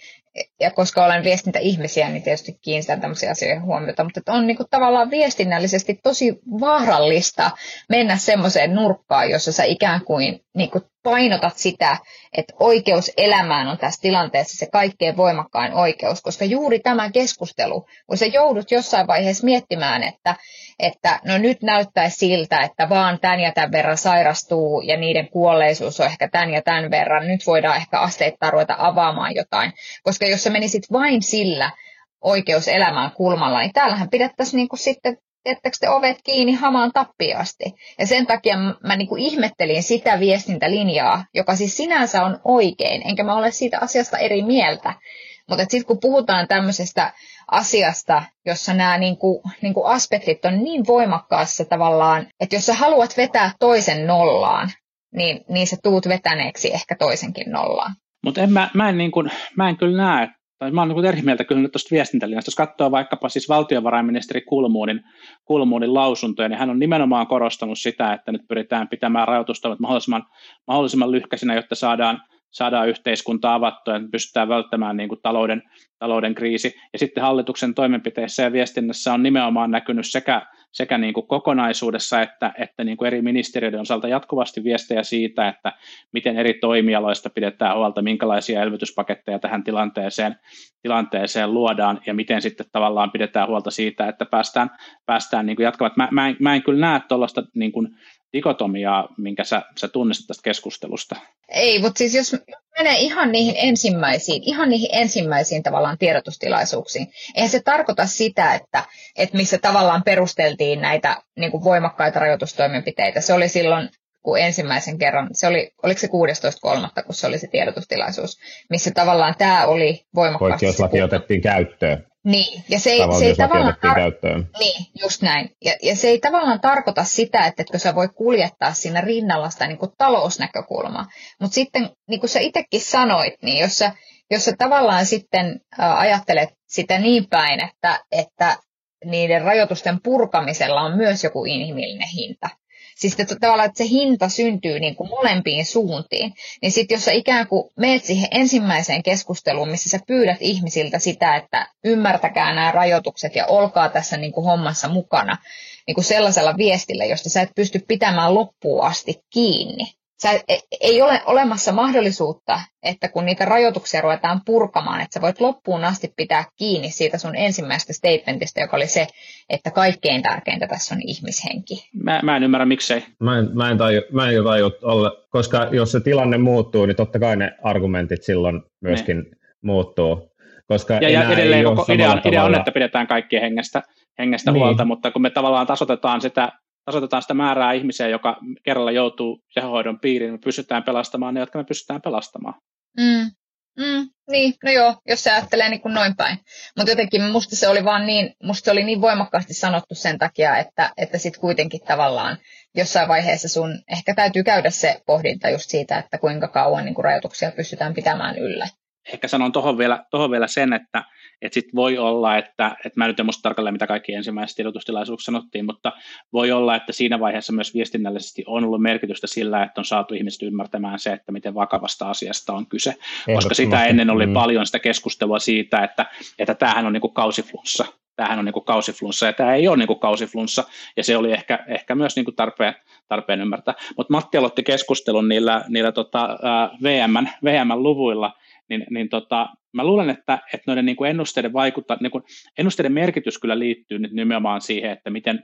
ja koska olen viestintäihmisiä, niin tietysti kiinnitän tämmöisiä asioihin huomiota, mutta on niin kuin tavallaan viestinnällisesti tosi vaarallista mennä semmoiseen nurkkaan, jossa sä ikään kuin, niin kuin painotat sitä, että oikeus elämään on tässä tilanteessa se kaikkein voimakkain oikeus, koska juuri tämä keskustelu, kun sä joudut jossain vaiheessa miettimään, että, että no nyt näyttäisi siltä, että vaan tämän ja tämän verran sairastuu ja niiden kuolleisuus on ehkä tämän ja tämän verran, nyt voidaan ehkä asteittain ruveta avaamaan jotain, koska jos sä menisit vain sillä oikeus elämään kulmalla, niin täällähän pidettäisiin niin kuin sitten jättäkö te ovet kiinni hamaan tappiasti. Ja sen takia mä niin kuin ihmettelin sitä viestintälinjaa, joka siis sinänsä on oikein, enkä mä ole siitä asiasta eri mieltä. Mutta sitten kun puhutaan tämmöisestä asiasta, jossa nämä niin kuin, niin kuin aspektit on niin voimakkaassa tavallaan, että jos sä haluat vetää toisen nollaan, niin, niin sä tuut vetäneeksi ehkä toisenkin nollaan. Mutta mä, mä, en niin mä en kyllä näe, mä olen niin eri mieltä kyllä tuosta viestintälinjasta. Jos katsoo vaikkapa siis valtiovarainministeri Kulmuunin, Kulmuunin lausuntoja, niin hän on nimenomaan korostanut sitä, että nyt pyritään pitämään rajoitustoimet mahdollisimman, mahdollisimman lyhkäisinä, jotta saadaan, saadaan yhteiskunta avattua ja pystytään välttämään niin kuin talouden, talouden kriisi. Ja sitten hallituksen toimenpiteissä ja viestinnässä on nimenomaan näkynyt sekä sekä niin kuin kokonaisuudessa että, että niin kuin eri ministeriöiden osalta jatkuvasti viestejä siitä, että miten eri toimialoista pidetään huolta, minkälaisia elvytyspaketteja tähän tilanteeseen, tilanteeseen luodaan ja miten sitten tavallaan pidetään huolta siitä, että päästään, päästään niin kuin jatkavat. Mä, mä, en, mä en kyllä näe tuollaista niin dikotomiaa, minkä sä, sä tunnistat tästä keskustelusta. Ei, mutta siis jos menee ihan niihin ensimmäisiin, ihan niihin ensimmäisiin tavallaan tiedotustilaisuuksiin, eihän se tarkoita sitä, että, että missä tavallaan perusteltiin näitä niin kuin voimakkaita rajoitustoimenpiteitä. Se oli silloin kun ensimmäisen kerran, se oli, oliko se 16.3., kun se oli se tiedotustilaisuus, missä tavallaan tämä oli voimakkaasti. Poikkeuslaki otettiin käyttöön. Niin, ja se ei, se ei tavallaan tar- käyttöön. Niin, just näin. Ja, ja se ei tavallaan tarkoita sitä, että etkö sä voi kuljettaa siinä rinnalla sitä niin kuin talousnäkökulmaa. Mutta sitten, niin kuin sä itsekin sanoit, niin jos sä, jos sä tavallaan sitten ajattelet sitä niin päin, että, että niiden rajoitusten purkamisella on myös joku inhimillinen hinta, Siis että tavallaan, että se hinta syntyy niin kuin molempiin suuntiin. Niin sitten jos sä ikään kuin meet siihen ensimmäiseen keskusteluun, missä sä pyydät ihmisiltä sitä, että ymmärtäkää nämä rajoitukset ja olkaa tässä niin kuin hommassa mukana niin kuin sellaisella viestillä, josta sä et pysty pitämään loppuun asti kiinni, sä, e, ei ole olemassa mahdollisuutta, että kun niitä rajoituksia ruvetaan purkamaan, että sä voit loppuun asti pitää kiinni siitä sun ensimmäisestä statementista, joka oli se, että kaikkein tärkeintä tässä on ihmishenki. Mä, mä en ymmärrä miksei. Mä en, mä en, taju, mä en taju olla, koska jos se tilanne muuttuu, niin totta kai ne argumentit silloin myöskin ne. muuttuu. Koska ja, ja edelleen koko idea, idea on, että pidetään kaikkien hengestä, hengestä niin. huolta, mutta kun me tavallaan tasotetaan sitä tasoitetaan sitä määrää ihmisiä, joka kerralla joutuu tehohoidon piiriin, me pystytään pelastamaan ne, jotka me pystytään pelastamaan. Mm. Mm, niin, no joo, jos se ajattelee niin kuin noin päin. Mutta jotenkin musta se oli vaan niin, musta se oli niin voimakkaasti sanottu sen takia, että, että sitten kuitenkin tavallaan jossain vaiheessa sun ehkä täytyy käydä se pohdinta just siitä, että kuinka kauan niin kuin rajoituksia pystytään pitämään yllä. Ehkä sanon tuohon vielä, tohon vielä sen, että, että sitten voi olla, että, että mä nyt en muista tarkalleen, mitä kaikki ensimmäisessä tiedotustilaisuuksessa sanottiin, mutta voi olla, että siinä vaiheessa myös viestinnällisesti on ollut merkitystä sillä, että on saatu ihmiset ymmärtämään se, että miten vakavasta asiasta on kyse, koska sitä ennen oli mm. paljon sitä keskustelua siitä, että, että tämähän on niin kuin kausiflunssa, tämähän on niin kuin kausiflunssa ja tämä ei ole niin kuin kausiflunssa ja se oli ehkä, ehkä myös niin kuin tarpeen, tarpeen ymmärtää. Mutta Matti aloitti keskustelun niillä, niillä tota, VM, VM-luvuilla niin, niin tota, mä luulen, että, että noiden niin kuin ennusteiden vaikuttaa, niin kuin ennusteiden merkitys kyllä liittyy nyt nimenomaan siihen, että miten,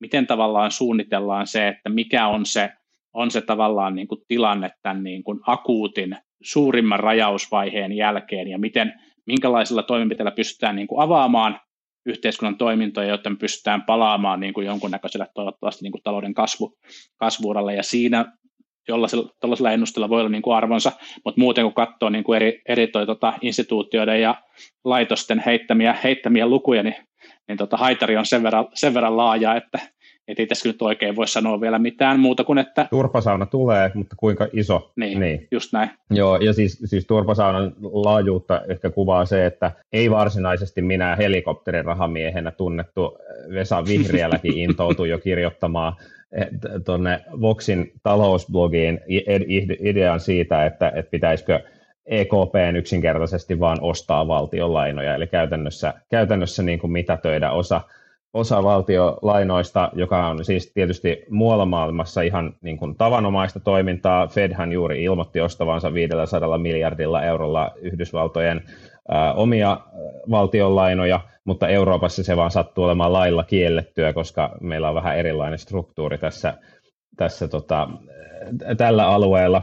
miten tavallaan suunnitellaan se, että mikä on se, on se tavallaan niin kuin tilanne tämän niin kuin akuutin suurimman rajausvaiheen jälkeen ja miten, minkälaisilla toimenpiteillä pystytään niin kuin avaamaan yhteiskunnan toimintoja, jotta me pystytään palaamaan niin kuin jonkunnäköiselle toivottavasti niin kuin talouden kasvu, kasvuuralle. Ja siinä jollaisella ennusteella voi olla niin kuin arvonsa, mutta muuten kun katsoo niin kuin eri, eri toi, tota, instituutioiden ja laitosten heittämiä, heittämiä lukuja, niin, niin tota, haitari on sen verran, sen verran laaja, että et ei tässä nyt oikein voi sanoa vielä mitään muuta kuin, että... Turpasauna tulee, mutta kuinka iso? Niin, niin. just näin. Joo, ja siis, siis turpasaunan laajuutta ehkä kuvaa se, että ei varsinaisesti minä helikopterin rahamiehenä tunnettu Vesa Vihriälläkin <laughs> intoutui jo kirjoittamaan tuonne Voxin talousblogiin idean siitä, että, että pitäisikö EKP yksinkertaisesti vaan ostaa valtionlainoja, eli käytännössä, käytännössä niin kuin mitätöidä osa, osa valtiolainoista, joka on siis tietysti muualla maailmassa ihan niin kuin tavanomaista toimintaa. Fedhän juuri ilmoitti ostavansa 500 miljardilla eurolla Yhdysvaltojen omia valtionlainoja, mutta Euroopassa se vaan sattuu olemaan lailla kiellettyä, koska meillä on vähän erilainen struktuuri tässä, tässä tota, tällä alueella,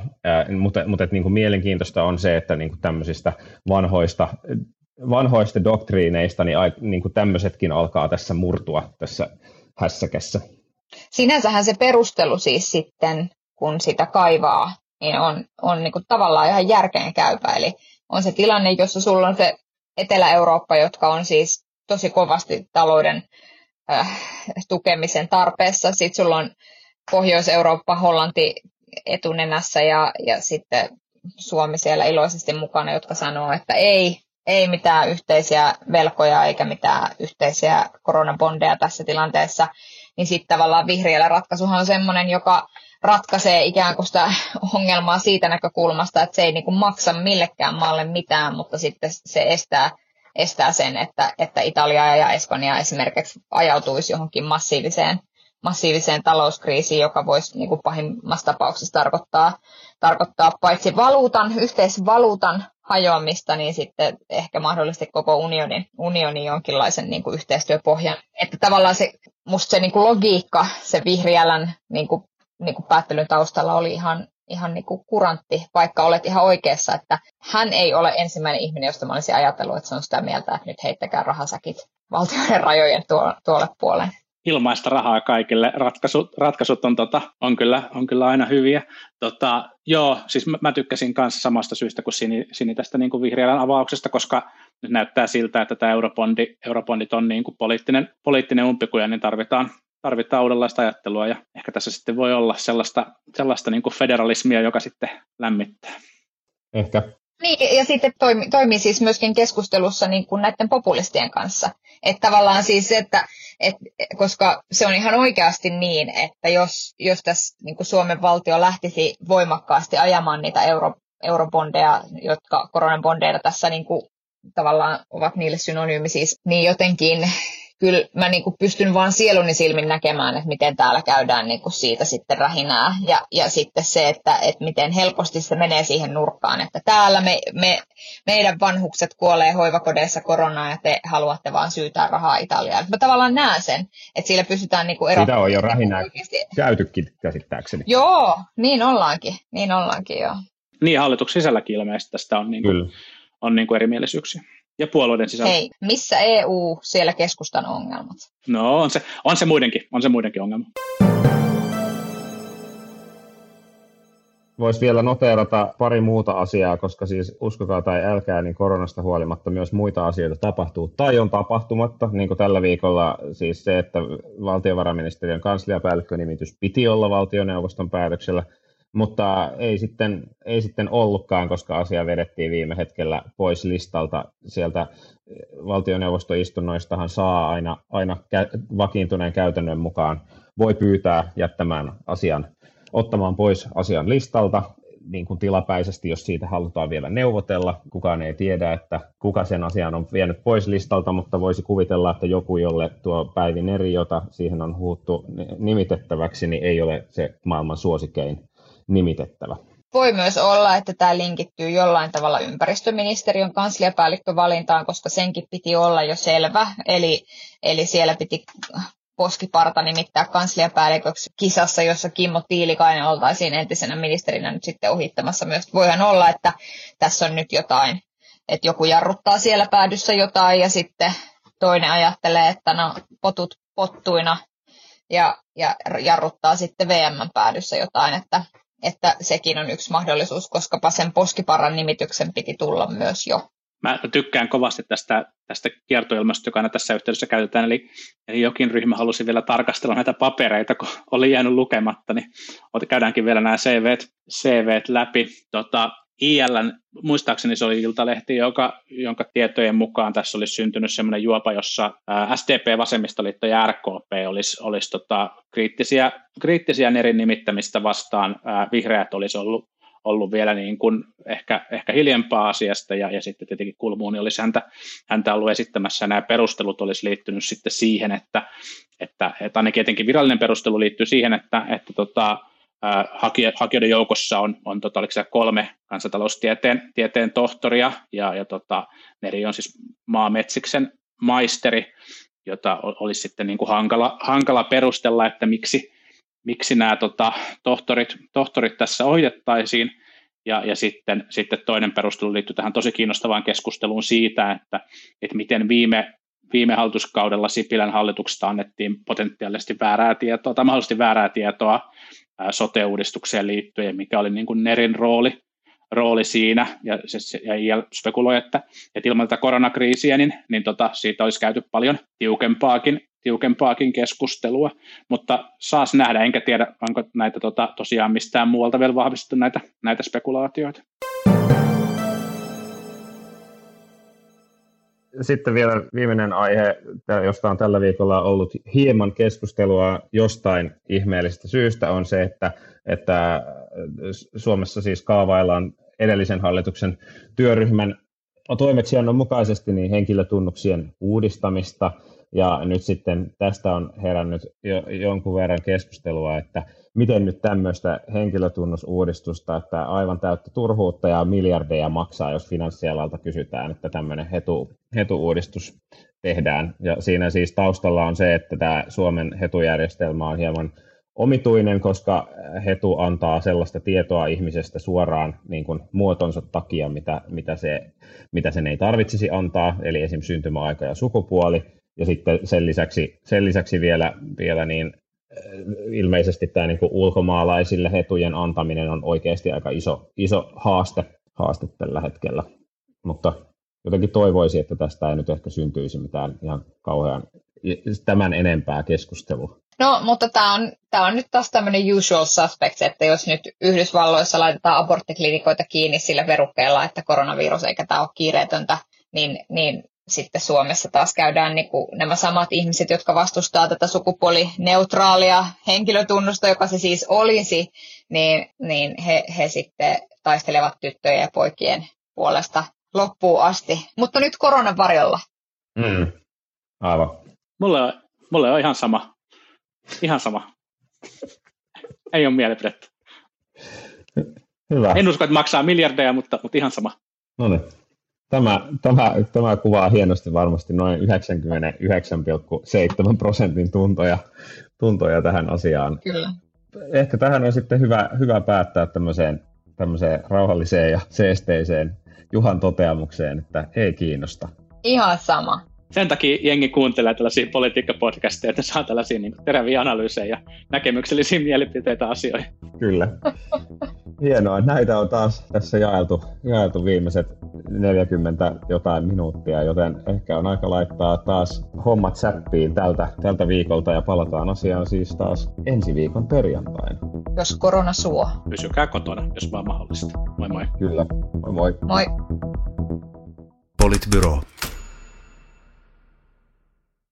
mutta, mutta että niin kuin mielenkiintoista on se, että niin kuin tämmöisistä vanhoista, vanhoista doktriineista niin, niin kuin tämmöisetkin alkaa tässä murtua tässä hässäkässä. Sinänsähän se perustelu siis sitten, kun sitä kaivaa, niin on, on niin kuin tavallaan ihan järkeen käypä. Eli on se tilanne, jossa sulla on se Etelä-Eurooppa, jotka on siis tosi kovasti talouden äh, tukemisen tarpeessa. Sitten sulla on Pohjois-Eurooppa, Hollanti etunenässä ja, ja sitten Suomi siellä iloisesti mukana, jotka sanoo, että ei, ei mitään yhteisiä velkoja eikä mitään yhteisiä koronabondeja tässä tilanteessa, niin sitten tavallaan vihreällä ratkaisuhan on sellainen, joka ratkaisee ikään kuin sitä ongelmaa siitä näkökulmasta, että se ei niin kuin maksa millekään maalle mitään, mutta sitten se estää, estää sen, että, että Italia ja Espanja esimerkiksi ajautuisi johonkin massiiviseen massiiviseen talouskriisiin, joka voisi niin kuin pahimmassa tapauksessa tarkoittaa, tarkoittaa paitsi valuutan, yhteisvaluutan hajoamista, niin sitten ehkä mahdollisesti koko unionin, unionin jonkinlaisen niin kuin yhteistyöpohjan. Että tavallaan se, musta se niin kuin logiikka, se vihriälän niin kuin, niin kuin päättelyn taustalla oli ihan, ihan niin kuin kurantti, vaikka olet ihan oikeassa, että hän ei ole ensimmäinen ihminen, josta mä olisin ajatellut, että se on sitä mieltä, että nyt heittäkää rahasäkit valtioiden rajojen tuo, tuolle puolelle ilmaista rahaa kaikille. Ratkaisut, ratkaisut on, tota, on, kyllä, on kyllä aina hyviä. Tota, joo, siis mä, mä tykkäsin kanssa samasta syystä kuin Sini, Sini tästä niin kuin vihreän avauksesta, koska nyt näyttää siltä, että tämä eurobondi, eurobondit on niin kuin poliittinen, poliittinen umpikuja, niin tarvitaan, tarvitaan uudenlaista ajattelua ja ehkä tässä sitten voi olla sellaista, sellaista niin kuin federalismia, joka sitten lämmittää. Ehkä. Niin, ja sitten toimii, toimii siis myöskin keskustelussa niin kuin näiden populistien kanssa. Että tavallaan siis, että et, koska se on ihan oikeasti niin, että jos, jos tässä niin kuin Suomen valtio lähtisi voimakkaasti ajamaan niitä euro, eurobondeja, jotka koronabondeja tässä niin kuin, tavallaan ovat niille synonyymi siis, niin jotenkin kyllä mä niin kuin pystyn vaan sieluni silmin näkemään, että miten täällä käydään niin kuin siitä sitten rähinää. Ja, ja sitten se, että, että miten helposti se menee siihen nurkkaan, että täällä me, me, meidän vanhukset kuolee hoivakodeissa koronaan ja te haluatte vaan syytää rahaa Italiaan. Mä tavallaan näen sen, että sillä pystytään niin kuin Sitä on jo rähinää oikeasti. käytykin käsittääkseni. Joo, niin ollaankin. Niin ollaankin, joo. Niin, hallituksen sisälläkin ilmeisesti tästä on, niin kuin, on niin kuin erimielisyyksiä ja puolueiden sisällä. Hei, missä EU, siellä keskustan ongelmat? No on se, on se muidenkin, on se muidenkin ongelma. Voisi vielä noteerata pari muuta asiaa, koska siis uskokaa tai älkää, niin koronasta huolimatta myös muita asioita tapahtuu tai on tapahtumatta, niin kuin tällä viikolla siis se, että valtiovarainministeriön kansliapäällikkönimitys piti olla valtioneuvoston päätöksellä – mutta ei sitten, ei sitten ollutkaan, koska asia vedettiin viime hetkellä pois listalta. Sieltä valtioneuvostoistunnoistahan saa aina, aina vakiintuneen käytännön mukaan, voi pyytää jättämään asian, ottamaan pois asian listalta, niin kuin tilapäisesti, jos siitä halutaan vielä neuvotella. Kukaan ei tiedä, että kuka sen asian on vienyt pois listalta, mutta voisi kuvitella, että joku, jolle tuo Päivin eri, jota siihen on huuttu nimitettäväksi, niin ei ole se maailman suosikein nimitettävä. Voi myös olla, että tämä linkittyy jollain tavalla ympäristöministeriön kansliapäällikkövalintaan, koska senkin piti olla jo selvä. Eli, eli siellä piti Poskiparta nimittää kansliapäälliköksi kisassa, jossa Kimmo Tiilikainen oltaisiin entisenä ministerinä nyt sitten ohittamassa myös. Voihan olla, että tässä on nyt jotain, että joku jarruttaa siellä päädyssä jotain ja sitten toinen ajattelee, että no potut pottuina ja, ja jarruttaa sitten VM päädyssä jotain, että että sekin on yksi mahdollisuus, koska sen poskiparan nimityksen piti tulla myös jo. Mä tykkään kovasti tästä, tästä kiertoilmasta, joka aina tässä yhteydessä käytetään, eli, eli jokin ryhmä halusi vielä tarkastella näitä papereita, kun oli jäänyt lukematta, niin käydäänkin vielä nämä CVt, CVt läpi. Tota, ILN, muistaakseni se oli Iltalehti, joka, jonka tietojen mukaan tässä olisi syntynyt sellainen juopa, jossa SDP, Vasemmistoliitto ja RKP olisi, olisi tota, kriittisiä, kriittisiä eri nimittämistä vastaan. Vihreät olisi ollut, ollut vielä niin kuin ehkä, ehkä hiljempaa asiasta ja, ja sitten tietenkin Kulmuuni olisi häntä, häntä ollut esittämässä nämä perustelut olisi liittynyt sitten siihen, että, että, että ainakin etenkin virallinen perustelu liittyy siihen, että, että tota, hakijoiden joukossa on, on tota, oliko kolme kansantaloustieteen tieteen tohtoria ja, ja tota, Neri on siis maametsiksen maisteri, jota olisi sitten niin kuin hankala, hankala perustella, että miksi, miksi nämä tota, tohtorit, tohtorit tässä ohjattaisiin. Ja, ja sitten, sitten toinen perustelu liittyy tähän tosi kiinnostavaan keskusteluun siitä, että, että miten viime, viime hallituskaudella Sipilän hallituksesta annettiin potentiaalisesti väärää tietoa tai mahdollisesti väärää tietoa sote-uudistukseen liittyen, mikä oli niin kuin Nerin rooli, rooli siinä, ja, se, ja IL spekuloi, että, että ilman tätä koronakriisiä, niin, niin tota, siitä olisi käyty paljon tiukempaakin, tiukempaakin keskustelua, mutta saas nähdä, enkä tiedä, onko näitä tota, tosiaan mistään muualta vielä vahvistettu näitä, näitä spekulaatioita. Sitten vielä viimeinen aihe, josta on tällä viikolla ollut hieman keskustelua jostain ihmeellisestä syystä, on se, että, että Suomessa siis kaavaillaan edellisen hallituksen työryhmän toimeksiannon mukaisesti niin henkilötunnuksien uudistamista, ja nyt sitten tästä on herännyt jo jonkun verran keskustelua, että miten nyt tämmöistä henkilötunnusuudistusta, että aivan täyttä turhuutta ja miljardeja maksaa, jos finanssialalta kysytään, että tämmöinen hetu, hetuuudistus tehdään. Ja siinä siis taustalla on se, että tämä Suomen hetujärjestelmä on hieman omituinen, koska hetu antaa sellaista tietoa ihmisestä suoraan niin kuin muotonsa takia, mitä, mitä, se, mitä sen ei tarvitsisi antaa, eli esim. syntymäaika ja sukupuoli. Ja sitten sen lisäksi, sen lisäksi vielä, vielä niin ilmeisesti tämä niin kuin ulkomaalaisille hetujen antaminen on oikeasti aika iso, iso haaste, haaste tällä hetkellä. Mutta jotenkin toivoisi, että tästä ei nyt ehkä syntyisi mitään ihan kauhean tämän enempää keskustelua. No, mutta tämä on, tää on nyt taas tämmöinen usual suspects, että jos nyt Yhdysvalloissa laitetaan aborttiklinikoita kiinni sillä verukkeella, että koronavirus eikä tämä ole kiireetöntä, niin, niin sitten Suomessa taas käydään niin kuin nämä samat ihmiset, jotka vastustaa tätä sukupuolineutraalia henkilötunnusta, joka se siis olisi, niin, niin he, he sitten taistelevat tyttöjen ja poikien puolesta loppuun asti. Mutta nyt koronan varjolla. Mm. Aivan. Mulle on, mulle on ihan sama. Ihan sama. Ei ole mielipidettä. Hyvä. En usko, että maksaa miljardeja, mutta, mutta ihan sama. No niin. Tämä, tämä, tämä kuvaa hienosti varmasti noin 99,7 prosentin tuntoja, tuntoja tähän asiaan. Kyllä. Ehkä tähän on sitten hyvä, hyvä päättää tämmöiseen, tämmöiseen rauhalliseen ja seesteiseen Juhan toteamukseen, että ei kiinnosta. Ihan sama sen takia jengi kuuntelee tällaisia politiikkapodcasteja, että saa tällaisia niin teräviä analyysejä ja näkemyksellisiä mielipiteitä asioihin. Kyllä. Hienoa. Näitä on taas tässä jaeltu, jaeltu viimeiset 40 jotain minuuttia, joten ehkä on aika laittaa taas hommat säppiin tältä, tältä viikolta ja palataan asiaan siis taas ensi viikon perjantaina. Jos korona suo. Pysykää kotona, jos vaan mahdollista. Moi moi. Kyllä. Moi moi. Moi. Politbyro.